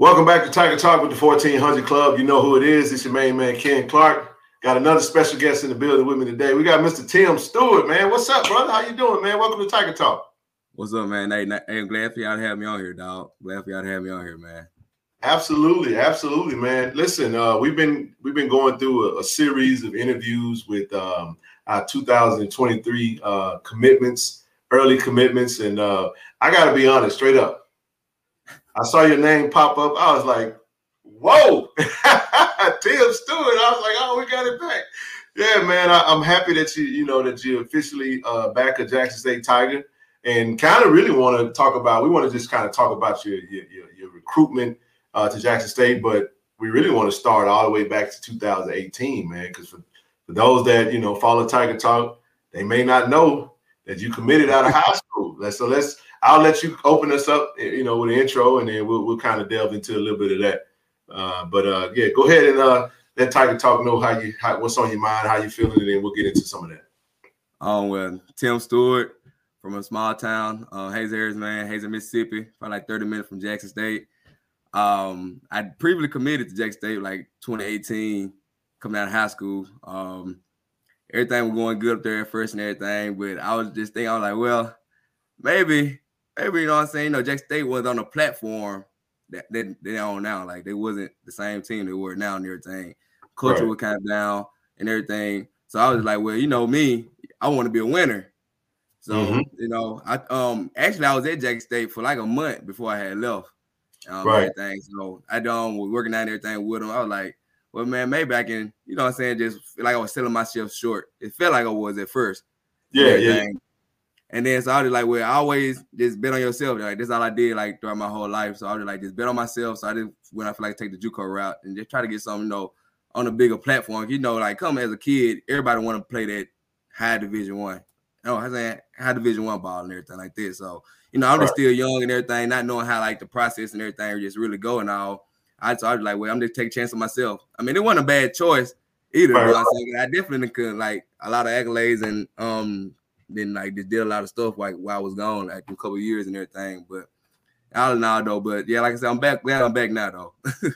Welcome back to Tiger Talk with the 1400 Club. You know who it is. It's your main man, Ken Clark. Got another special guest in the building with me today. We got Mr. Tim Stewart, man. What's up, brother? How you doing, man? Welcome to Tiger Talk. What's up, man? Hey, hey I'm glad for y'all to have me on here, dog. Glad for y'all to have me on here, man. Absolutely, absolutely, man. Listen, uh, we've been we've been going through a, a series of interviews with um, our 2023 uh, commitments, early commitments, and uh, I got to be honest, straight up, I saw your name pop up. I was like, whoa, Tim Stewart. I was like, oh, we got it back. Yeah, man. I, am happy that you, you know, that you officially uh, back a Jackson State Tiger, and kind of really want to talk about. We want to just kind of talk about your your, your, your recruitment uh, to Jackson State, but we really want to start all the way back to 2018, man. Because for, for those that you know follow Tiger Talk, they may not know that you committed out of high school. So let's I'll let you open us up, eh, you know, with the intro, and then we'll we'll kind of delve into a little bit of that. Uh, but uh, yeah, go ahead and uh, let Tiger Talk know how you how, what's on your mind, how you feeling, and then we'll get into some of that. Um, well, Tim Stewart from a small town, uh, Hazlehurst, man, Hazen, Mississippi, probably like 30 minutes from Jackson State. Um, I previously committed to Jackson State like 2018, coming out of high school. Um, everything was going good up there at first and everything, but I was just thinking, I was like, well, maybe maybe you know what I'm saying. You know, Jack State was on a platform that they they on now. Like they wasn't the same team they were now and everything. Culture right. was kind of down and everything. So I was like, well, you know me, I want to be a winner. So mm-hmm. you know, I um actually I was at Jack State for like a month before I had left. Um, right. Everything. So I done was working out everything with them. I was like, well, man, maybe I can, you know what I'm saying, just feel like I was selling myself short. It felt like I was at first. Yeah, yeah. And then so I was like, well, I always just bet on yourself. Like this is all I did like throughout my whole life. So I was like, just bet on myself. So I did when I feel like take the JUCO route and just try to get something, you know, on a bigger platform. You know, like come as a kid, everybody want to play that high division one. You know, I saying high division one ball and everything like this. So, you know, I'm right. just still young and everything, not knowing how like the process and everything just really go and all. I so I was like, well, I'm just taking a chance on myself. I mean, it wasn't a bad choice either. Right. You know I'm saying? I definitely could like a lot of accolades and um then like just did a lot of stuff like while I was gone, like a couple years and everything. But I in all though, but yeah, like I said, I'm back. Glad I'm back now though.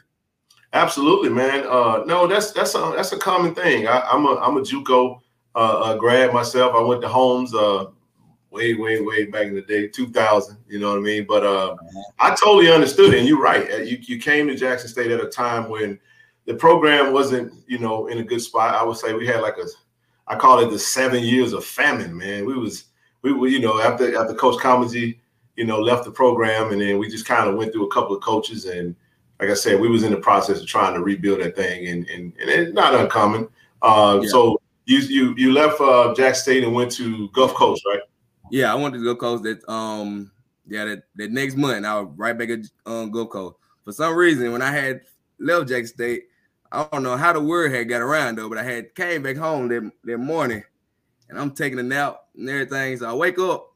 Absolutely, man. Uh, no, that's that's a that's a common thing. I, am a I'm a JUCO uh, uh, grad myself. I went to Holmes uh, way way way back in the day, 2000. You know what I mean? But uh, I totally understood it. And you're right. Uh, you you came to Jackson State at a time when the program wasn't you know in a good spot. I would say we had like a I call it the seven years of famine, man. We was we were, you know, after after Coach Comegy, you know, left the program, and then we just kind of went through a couple of coaches, and like I said, we was in the process of trying to rebuild that thing, and and, and it's not uncommon. Uh, yeah. So you you you left uh, Jack State and went to Gulf Coast, right? Yeah, I went to Gulf Coast. That um, yeah, that, that next month I was right back at um, Gulf Coast. For some reason, when I had left Jack State, I don't know how the word had got around though, but I had came back home that, that morning and I'm taking a nap and everything. So I wake up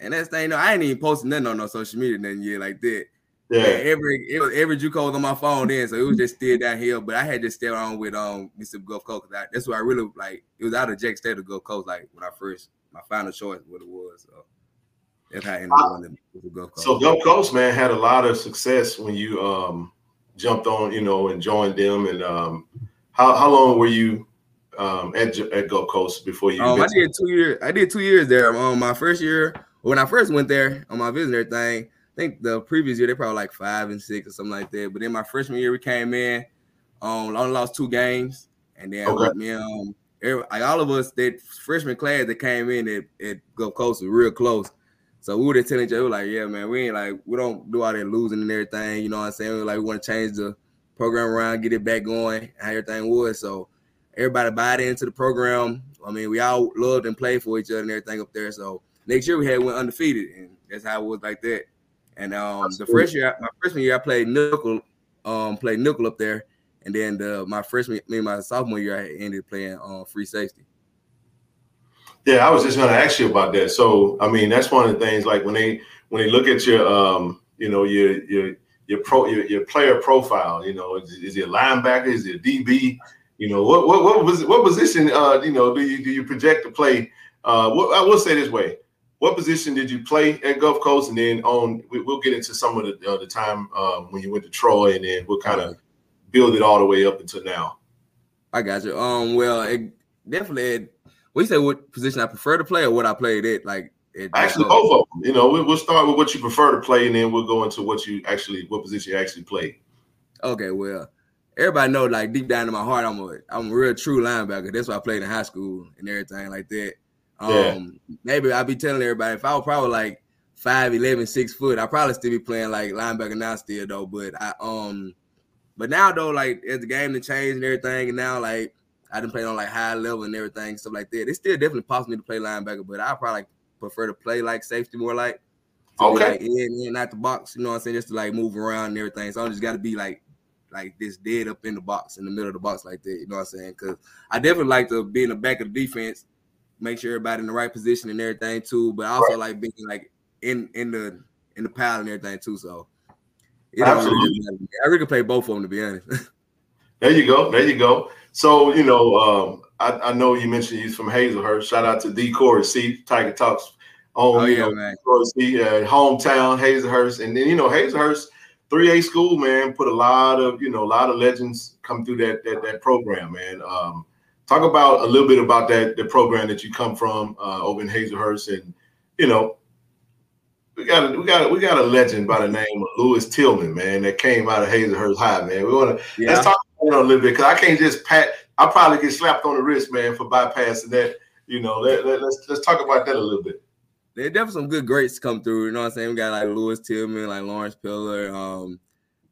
and that's thing, you know, I ain't even posting nothing on no social media nothing yet like that. Yeah. Every it was every JUCO was on my phone then, so it was just still down here. But I had to stay on with um Mississippi Gulf Coast. I, that's what I really like. It was out of Jack State of Gulf Coast, like when I first my final choice, what it was. So that's how I ended up with the Gulf Coast. So Gulf Coast, man, had a lot of success when you um jumped on, you know, and joined them. And um, how how long were you um, at at Gulf Coast before you? Um, I did two years. I did two years there. Um, my first year when I first went there on my visitor thing. I think the previous year they probably like five and six or something like that. But then my freshman year we came in, um, only lost two games, and then okay. me um, every, like all of us that freshman class that came in at, at Gulf Coast was real close. So we were just telling each other, like, yeah, man, we ain't like we don't do all that losing and everything. You know what I'm saying? We're like we want to change the program around, get it back going, how everything was. So everybody bought into the program. I mean, we all loved and played for each other and everything up there. So next year we had went undefeated, and that's how it was like that. And um, the first year, my freshman year, I played nickel, um, played nickel up there, and then the, my freshman, me my sophomore year, I ended playing um, free safety. Yeah, I was just going to ask you about that. So, I mean, that's one of the things. Like when they when they look at your, um, you know, your your your pro your, your player profile. You know, is, is it a linebacker? Is it a DB? You know, what what what was what position? Uh, you know, do you do you project to play? Uh, what, I will say this way: what position did you play at Gulf Coast? And then on, we, will get into some of the, uh, the time um, when you went to Troy, and then we'll kind of build it all the way up until now. I got you. Um, well, it definitely. What you say? What position I prefer to play, or what I played it? Like actually, both of them. You know, we, will start with what you prefer to play, and then we'll go into what you actually, what position you actually play. Okay, well, everybody know, like deep down in my heart, I'm a, I'm a real true linebacker. That's why I played in high school and everything like that. Yeah. Um, maybe I'll be telling everybody if I was probably like 5'11, 6 foot, I'd probably still be playing like linebacker now still though. But I um but now though, like as the game to change and everything, and now like I didn't play on like high level and everything, stuff like that. It's still definitely possible to play linebacker, but I probably prefer to play like safety more like okay like in, in out the box, you know what I'm saying? Just to like move around and everything. So I just gotta be like like this dead up in the box, in the middle of the box like that, you know what I'm saying? Cause I definitely like to be in the back of the defense make sure everybody in the right position and everything too. But I also right. like being like in in the in the pile and everything too. So it Absolutely. I really play both of them to be honest. there you go. There you go. So you know, um, I, I, know you mentioned he's from Hazlehurst. Shout out to D Corey C Tiger Talks on oh, yeah, know, man. Corey C uh, hometown Hazlehurst. and then you know Hazlehurst, 3A school, man, put a lot of, you know, a lot of legends come through that that, that program, man. Um, talk about a little bit about that the program that you come from uh, over in Hazlehurst, and you know, we got a, we got a, we got a legend by the name of Lewis Tillman, man, that came out of Hazlehurst High, man. We want to yeah. let's talk a little bit because I can't just pat. I probably get slapped on the wrist, man, for bypassing that. You know, let, let, let's let's talk about that a little bit. There definitely some good greats come through. You know what I'm saying? We got like Lewis Tillman, like Lawrence Pillers, um,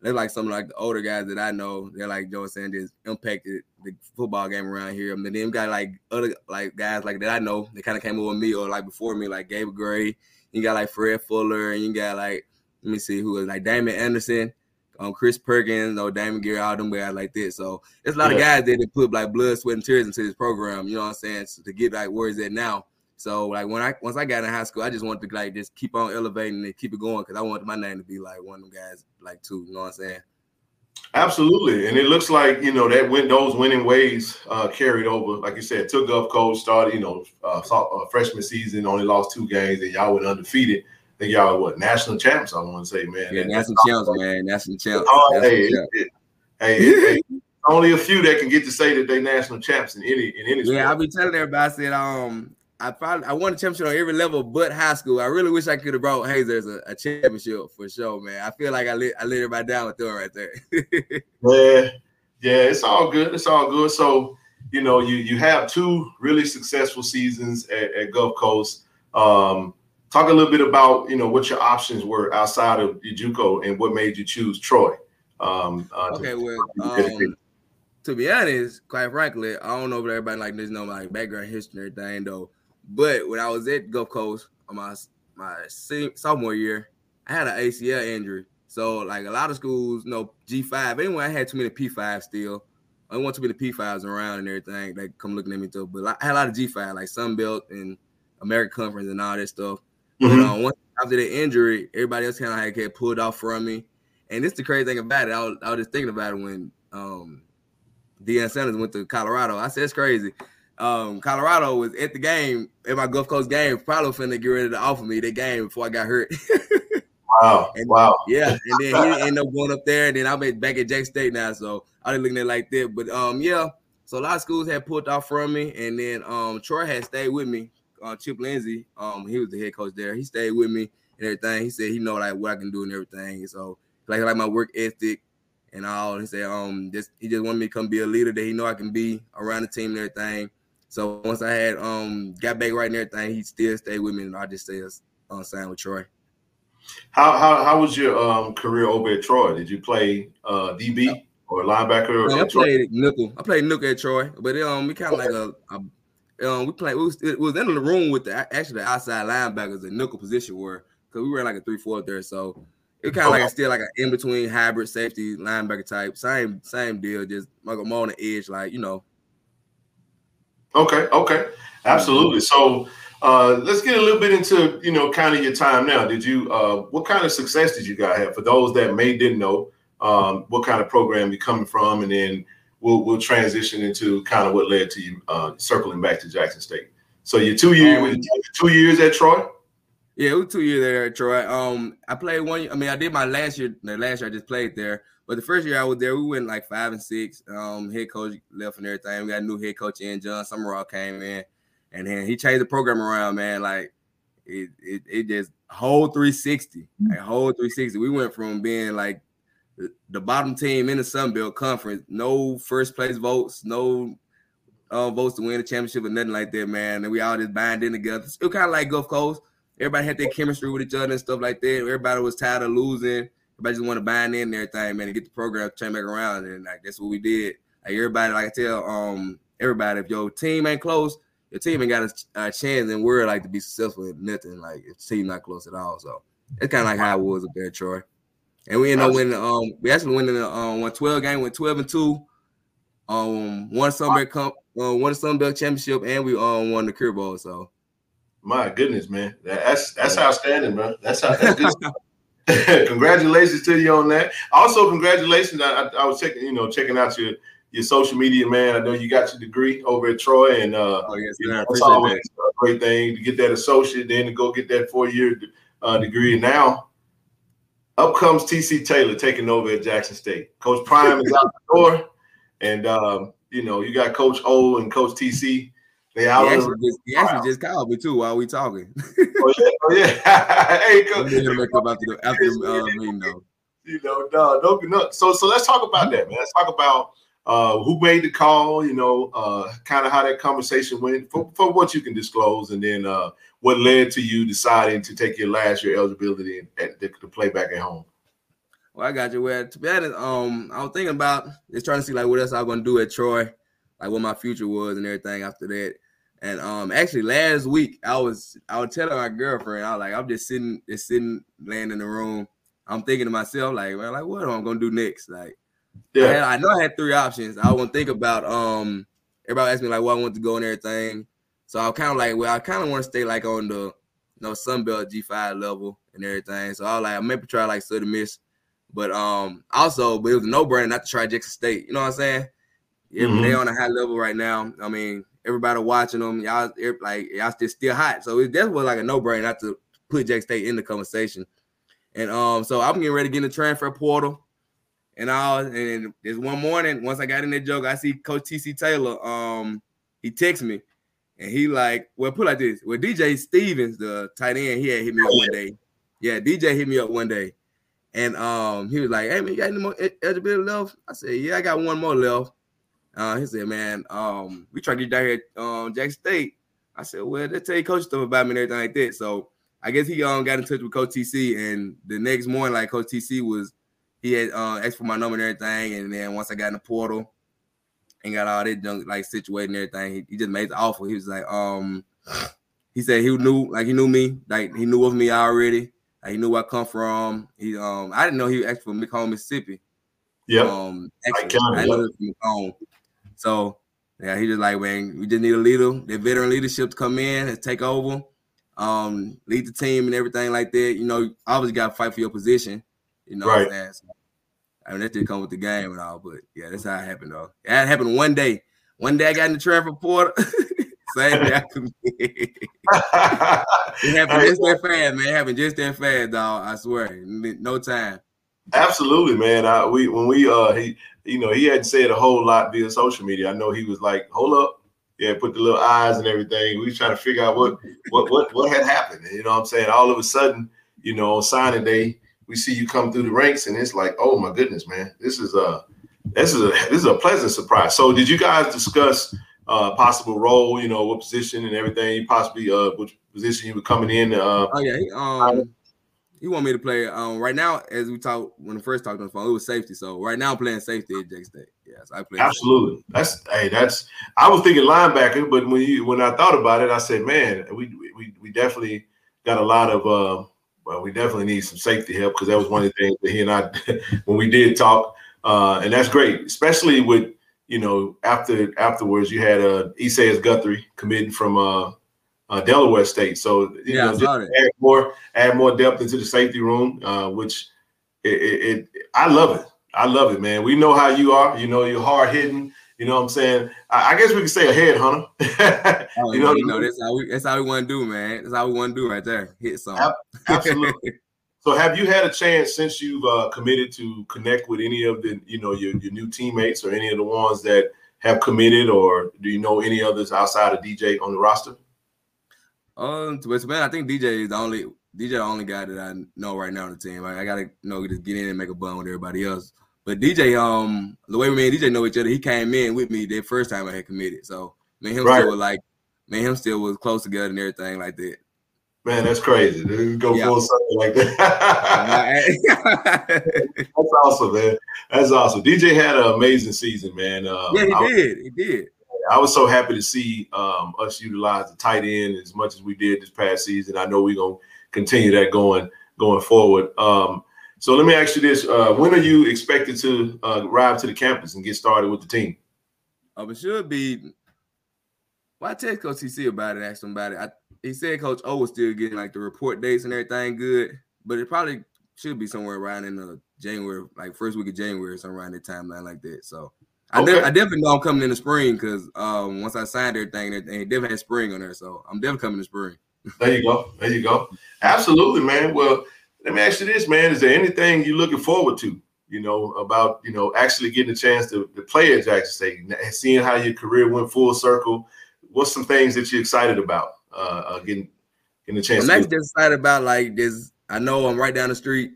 they're like some like the older guys that I know. They're like Joe Sanders impacted the football game around here. Mean, then got like other like guys like that I know. They kind of came over me or like before me, like Gabe Gray. You got like Fred Fuller, and you got like let me see who was like Damon Anderson, um, Chris Perkins, or Damon Gary, all them guys like that. So there's a lot yeah. of guys that put like blood, sweat, and tears into this program. You know what I'm saying? So to get like where is it now? So like when I once I got in high school, I just wanted to like just keep on elevating and keep it going because I wanted my name to be like one of them guys like too. You know what I'm saying? Absolutely, and it looks like you know that win those winning ways uh, carried over. Like you said, took Gulf Coast, started you know uh, uh, freshman season, only lost two games, and y'all went undefeated. Think y'all what national champs. I want to say, man. Yeah, national champs, man. National champs. Oh, national hey. It, it, hey, only a few that can get to say that they national champs in any in any. Yeah, I'll be telling everybody. I said, um, I probably I won a championship on every level but high school. I really wish I could have brought Hazers a, a championship for sure, man. I feel like I let I let everybody down with that right there. yeah, yeah, it's all good. It's all good. So you know, you you have two really successful seasons at, at Gulf Coast. Um, talk a little bit about you know what your options were outside of JUCO and what made you choose Troy. Um, uh, okay, to, well, um, to be honest, quite frankly, I don't know if everybody like this know my background history and everything though. But when I was at Gulf Coast on my my sophomore year, I had an ACL injury. So like a lot of schools, you know, G5. Anyway, I had too many P5 still. I want too many P5s around and everything. They come looking at me too. But I had a lot of G5, like Sunbelt and American Conference and all that stuff. Mm-hmm. But um, once after the injury, everybody else kind of had get pulled off from me. And this is the crazy thing about it. I was, I was just thinking about it when um Deion Sanders went to Colorado. I said it's crazy um, Colorado was at the game at my Gulf Coast game, probably finna get ready to offer me the game before I got hurt. wow! And, wow! Yeah, and then he ended up going up there, and then I'm back at Jack State now, so I didn't looking at it like that. But um, yeah, so a lot of schools had pulled off from me, and then um, Troy had stayed with me. Uh, Chip Lindsey, um, he was the head coach there. He stayed with me and everything. He said he know like what I can do and everything. So like like my work ethic and all. He said um just he just wanted me to come be a leader that he know I can be around the team and everything. So once I had um got back right and everything, he still stayed with me, and I just stayed on uh, sign with Troy. How how how was your um career over at Troy? Did you play uh DB or linebacker? Or I played nickel. I played nickel at Troy, but um we kind of like a, a um we played. We was, it was in the room with the actually the outside linebackers, the nickel position were because we were like a three four there, so it kind of like still like an in between hybrid safety linebacker type, same same deal, just like more on the edge, like you know Okay, okay, absolutely. So uh, let's get a little bit into you know kind of your time now. Did you uh, what kind of success did you guys have? For those that may didn't know, um, what kind of program you coming from, and then we'll we'll transition into kind of what led to you uh, circling back to Jackson State. So your two years, um, two years at Troy. Yeah, it was two years there at Troy. Um, I played one. I mean, I did my last year. The last year I just played there, but the first year I was there, we went like five and six. Um, head coach left and everything. We got a new head coach in. Jon Sumrall came in, and then he changed the program around. Man, like it, it, it just whole 360, like whole 360. We went from being like the, bottom team in the Sun Belt Conference, no first place votes, no uh, votes to win the championship or nothing like that, man. And we all just bind in together. It was kind of like Gulf Coast everybody had their chemistry with each other and stuff like that. Everybody was tired of losing. Everybody just want to bind in and everything, man, and get the program turn back around. And like that's what we did. Like everybody, like I tell um everybody, if your team ain't close, your team ain't got a, a chance in world like to be successful in nothing. Like if team not close at all. So it's kind of like how it was up there, Troy. And we ended up winning. Um, we actually went in the um one 12 game, went 12 and two. Um, won Sunbelt Cup, uh, won the Sunbelt Championship, and we um won the Cure Bowl. So my goodness, man. That's that's outstanding, bro. That's how that's good. congratulations to you on that. Also, congratulations. I, I, I, was checking, you know, checking out your your social media, man. I know you got your degree over at Troy, and uh, oh, yes, you know, it's always that. a great thing to get that associate, then to go get that four year uh, degree. And now, up comes TC Taylor taking over at Jackson State. Coach Prime is out the door, and um, you know, you got Coach O and Coach TC they out he actually, just, he actually just called me too while we talking. oh yeah, oh yeah. hey, after the after uh, meeting though. You know, no, no, no. So so let's talk about that, man. Let's talk about uh, who made the call. You know, uh, kind of how that conversation went for, for what you can disclose, and then uh, what led to you deciding to take your last year eligibility and to play back at home. Well, I got you. Well, to be honest, um, I was thinking about just trying to see like what else I was gonna do at Troy like what my future was and everything after that. And um, actually last week I was I was telling my girlfriend I was like I'm just sitting just sitting laying in the room. I'm thinking to myself like man like what am I gonna do next? Like yeah, I, had, I know I had three options. I want to think about um everybody asked me like what I want to go and everything. So I kind of like well I kind of want to stay like on the you know Sunbelt G5 level and everything. So I was like I maybe try like Southern Miss, but um also but it was a no brainer not to try Jackson State. You know what I'm saying? Yeah, mm-hmm. they on a high level right now. I mean, everybody watching them, y'all like y'all still still hot. So it definitely was like a no brainer not to put Jack State in the conversation. And um, so I'm getting ready to get in the transfer portal. And all and there's one morning, once I got in that joke, I see Coach TC Taylor. Um, he texts me and he like, well, put like this. Well, DJ Stevens, the tight end, he had hit me up one day. Yeah, DJ hit me up one day. And um, he was like, Hey man, you got any more eligibility left? I said, Yeah, I got one more left. Uh, he said, "Man, um, we trying to get down here, um, Jack State." I said, "Well, they tell you coach stuff about me and everything like that." So I guess he um got in touch with Coach TC, and the next morning, like Coach TC was, he had uh, asked for my number and everything, and then once I got in the portal and got all that junk like situated and everything, he, he just made it awful. He was like, um, he said he knew, like he knew me, like he knew of me already. Like, he knew where I come from. He um, I didn't know he was actually from McComb, Mississippi. Yeah. Um, actually, I, I know from McComb. So yeah, he just like, man, we just need a leader, the veteran leadership to come in and take over, um, lead the team and everything like that. You know, obviously got to fight for your position. You know, right. So, I mean, that did come with the game and all, but yeah, that's how it happened though. That happened one day. One day I got in the transfer portal. Same day it happened just that fast, man. It happened just that fast, dog. I swear, no time. Absolutely, man. I, we when we uh he you know he hadn't said a whole lot via social media. I know he was like, hold up, yeah, put the little eyes and everything. We was trying to figure out what what what what had happened. And, you know what I'm saying? All of a sudden, you know, on signing day, we see you come through the ranks, and it's like, oh my goodness, man, this is a this is a this is a pleasant surprise. So, did you guys discuss uh possible role? You know, what position and everything? Possibly uh which position you were coming in? Uh, oh yeah, um, he want me to play. Um, right now, as we talked when I first talked on the phone, it was safety. So right now, I'm playing safety at Jack State. Yes, I play. Absolutely. Safety. That's hey, that's. I was thinking linebacker, but when you when I thought about it, I said, man, we we we definitely got a lot of. uh Well, we definitely need some safety help because that was one of the things that he and I when we did talk, uh, and that's great, especially with you know after afterwards you had uh Isaias Guthrie committing from uh uh, Delaware State. So you yeah, know, just add more add more depth into the safety room, uh, which it, it, it, I love it. I love it, man. We know how you are. You know, you're hard hitting. You know what I'm saying? I, I guess we could say a headhunter. oh, you know, you know that's how we that's how we want to do, man. That's how we want to do right there. Hit something. Absolutely. so, have you had a chance since you've uh, committed to connect with any of the, you know, your, your new teammates or any of the ones that have committed, or do you know any others outside of DJ on the roster? Um, but man, I think DJ is the only DJ the only guy that I know right now on the team. I, I gotta you know just get in and make a bond with everybody else. But DJ, um, the way me and DJ know each other, he came in with me the first time I had committed. So me him right. still was like, me him still was close together and everything like that. Man, that's crazy. Go yeah. full circle like that. that's awesome, man. That's awesome. DJ had an amazing season, man. Uh, yeah, he I, did. He did. I was so happy to see um, us utilize the tight end as much as we did this past season. I know we're gonna continue that going going forward. Um, so let me ask you this: uh, When are you expected to uh, arrive to the campus and get started with the team? Oh, it should be. Well, I text Coach TC about it, asked him about it. I, he said Coach O was still getting like the report dates and everything good, but it probably should be somewhere around in the January, like first week of January, somewhere around the timeline like that. So I, okay. de- I definitely know I'm coming in the spring because um, once I signed everything, everything definitely had spring on there. So I'm definitely coming in the spring. there you go. There you go. Absolutely, man. Well, let me ask you this, man. Is there anything you're looking forward to? You know, about you know actually getting a chance to, to play at Jackson State, seeing how your career went full circle. What's some things that you're excited about? Uh, uh getting getting a chance. I'm actually excited about like this. I know I'm right down the street.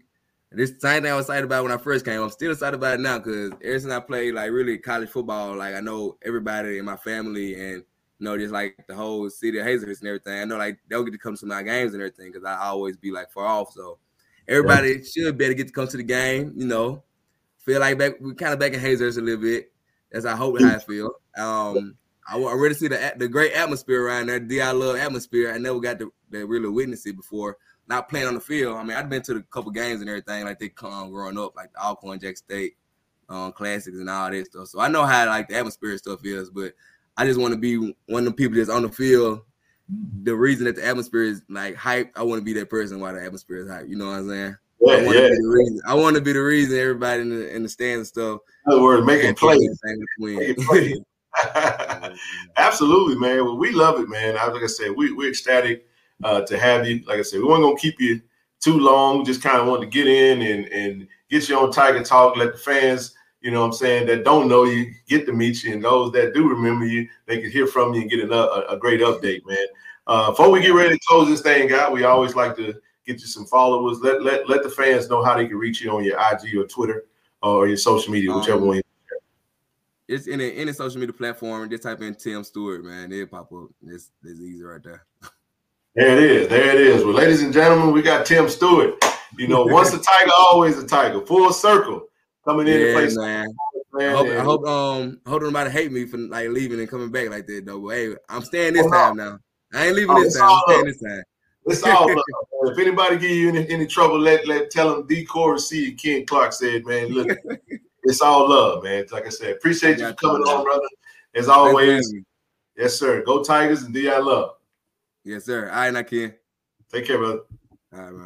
This same thing I was excited about when I first came. I'm still excited about it now because ever since I played like really college football, like I know everybody in my family and you know just like the whole city of Hazlehurst and everything. I know like they'll get to come to my games and everything because I always be like far off. So Everybody should better get to come to the game. You know, feel like back we kind of back in Hazers a little bit. That's I hope how I feel. Um, I, I really see the the great atmosphere around there. The I love atmosphere. I never got to, to really witness it before. Not playing on the field. I mean, I've been to a couple games and everything like they come growing up, like the Alcorn Jack State um, classics and all that stuff. So I know how like the atmosphere stuff is, but I just want to be one of the people that's on the field the reason that the atmosphere is like hype, I want to be that person why the atmosphere is hype. You know what I'm saying? Yeah, I want yeah. to be the reason. I want to be the reason everybody in the in the and stuff. In other words, making plays. Absolutely, man. Well, we love it, man. I, Like I said, we, we're ecstatic uh, to have you. Like I said, we weren't gonna keep you too long. We just kind of want to get in and and get you on Tiger Talk. Let the fans, you know, what I'm saying that don't know you get to meet you, and those that do remember you, they can hear from you and get a, a, a great update, man. Uh, before we get ready to close this thing out, we always like to get you some followers. Let let let the fans know how they can reach you on your IG or Twitter or your social media, whichever um, one. It's in any social media platform. Just type in Tim Stewart, man. It'll pop up. It's, it's easy right there. There it is. There it is. Well, ladies and gentlemen, we got Tim Stewart. You know, once a tiger, always a tiger. Full circle coming in yeah, place. Man. Man, I hope, I hope um hope nobody hate me for like leaving and coming back like that though. But hey, I'm staying this oh, time now. I ain't leaving oh, this time. I'm staying this time. It's all love. if anybody give you any, any trouble, let let tell them D Core see Ken Clark said, man, look, it's all love, man. Like I said, appreciate you for coming on, brother. As always. Yes, sir. Go Tigers and D I love. Yes, sir. All right, Ken. Take care, brother. All right, man.